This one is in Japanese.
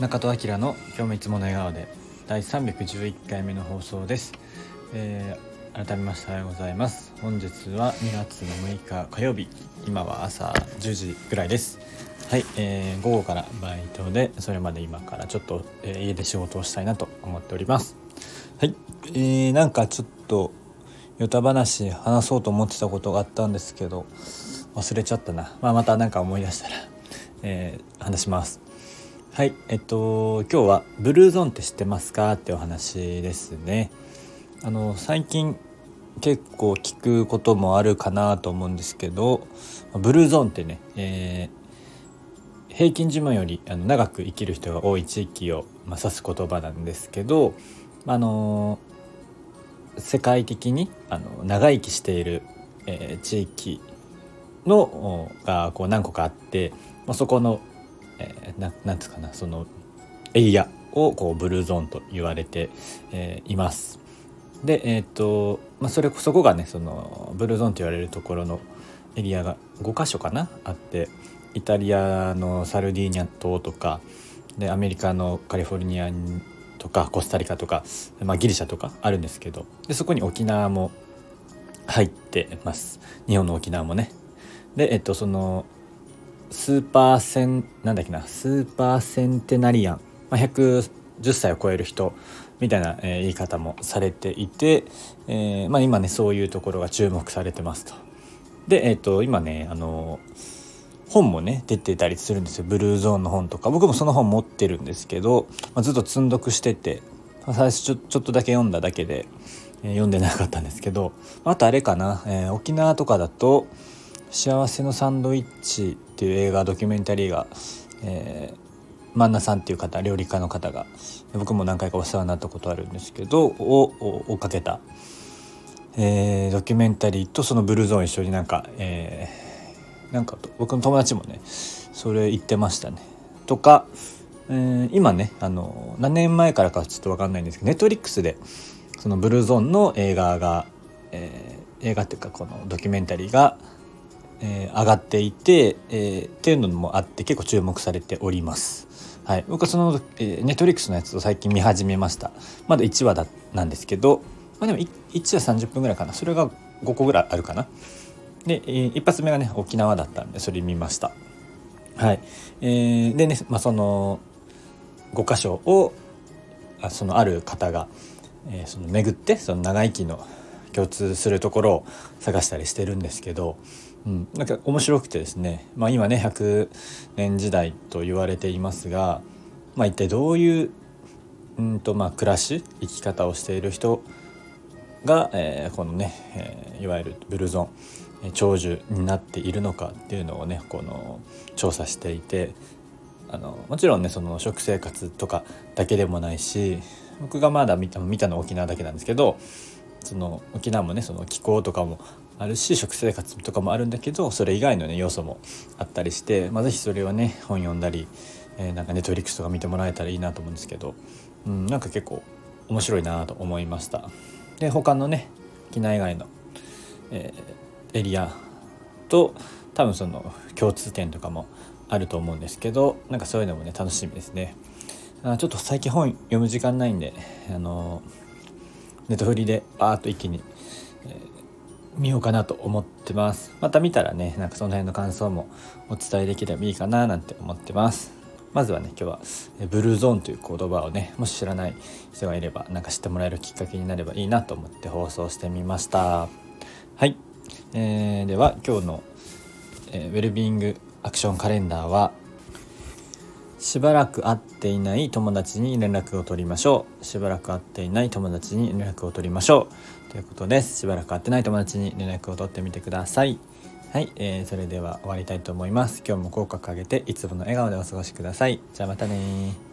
中戸明の今日もいつもの笑顔で第311回目の放送です、えー、改めましておはようございます。本日は2月の6日火曜日。今は朝10時ぐらいです。はい、えー、午後からバイトでそれまで今からちょっと、えー、家で仕事をしたいなと思っております。はい、えー、なんかちょっとヨタ話話そうと思ってたことがあったんですけど忘れちゃったな、まあ、また何か思い出したら、えー、話します。はいえっと今日はブルーゾーンって知ってますかってお話ですね。あの最近結構聞くこともあるかなと思うんですけどブルーゾーンってね、えー、平均寿命よりあの長く生きる人が多い地域を、まあ、指す言葉なんですけどあの世界的にあの長生きしている、えー、地域のがこう何個かあって、まあ、そこのえー、ななんですかなそのエリアをこうブルーゾーンと言われて、えー、います。でえっ、と、まあ、それそこがねそのブルーゾーンと言われるところのエリアが5か所かなあってイタリアのサルディーニャ島とかでアメリカのカリフォルニアとかコスタリカとか、まあ、ギリシャとかあるんですけどでそこに沖縄も入ってます日本の沖縄もね。でえっとそのスーパーセンなんだっけなスーパーセンテナリアン、まあ、110歳を超える人みたいな、えー、言い方もされていて、えーまあ、今ねそういうところが注目されてますと。で、えーと、今ねあの本もね出てたりするんですよ。ブルーゾーンの本とか。僕もその本持ってるんですけど、まあ、ずっと積んどくしてて最初ちょちょっとだけ読んだだけで、えー、読んでなかったんですけどあとあれかな、えー、沖縄とかだと「幸せのサンドイッチ」っていう映画ドキュメンタリーが、えー、マンナさんっていう方料理家の方が僕も何回かお世話になったことあるんですけどを追っかけた、えー、ドキュメンタリーとそのブルーゾーン一緒になんか、えー、なんか僕の友達もねそれ言ってましたね。とか、えー、今ねあの何年前からかちょっと分かんないんですけどネットリックスでそのブルーゾーンの映画が、えー、映画っていうかこのドキュメンタリーがえー、上がっていて、えー、っていうのもあって結構注目されております。はい、僕はその、えー、ネットリックスのやつを最近見始めました。まだ1話だなんですけど、まあ、でも 1, 1話30分ぐらいかな。それが5個ぐらいあるかな。で、えー、一発目がね沖縄だったんでそれ見ました。はい、えー、でね、まあ、その5箇所をあそのある方が、えー、その巡ってその長生きの共通するところを探したりしてるんですけどうん、なんか面白くてですね、まあ、今ね100年時代と言われていますが、まあ、一体どういううんとまあ暮らし生き方をしている人が、えー、このね、えー、いわゆるブルゾン長寿になっているのかっていうのをねこの調査していてあのもちろんねその食生活とかだけでもないし僕がまだ見た見たの沖縄だけなんですけどその沖縄もねその気候とかもあるし食生活とかもあるんだけどそれ以外のね要素もあったりして、まあ、是非それをね本読んだり、えー、なんかネットフリックスとか見てもらえたらいいなと思うんですけど、うん、なんか結構面白いなと思いました。で他のね沖縄以外の、えー、エリアと多分その共通点とかもあると思うんですけどなんかそういうのもね楽しみですね。あちょっと最近本読む時間ないんであのネットフリでバーッと一気に、見ようかなと思ってます。また見たらねなんかその辺の感想もお伝えできればいいかななんて思ってます。まずはね今日はブルーゾーンという言葉をねもし知らない人がいればなんか知ってもらえるきっかけになればいいなと思って放送してみました。はい、えー、では今日の、えー、ウェルビーイングアクションカレンダーはしばらく会っていない友達に連絡を取りましょう。しばらく会っていない友達に連絡を取りましょう。ということです。しばらく会ってない友達に連絡を取ってみてください。はい、えー、それでは終わりたいと思います。今日も口角上げていつもの笑顔でお過ごしください。じゃあまたね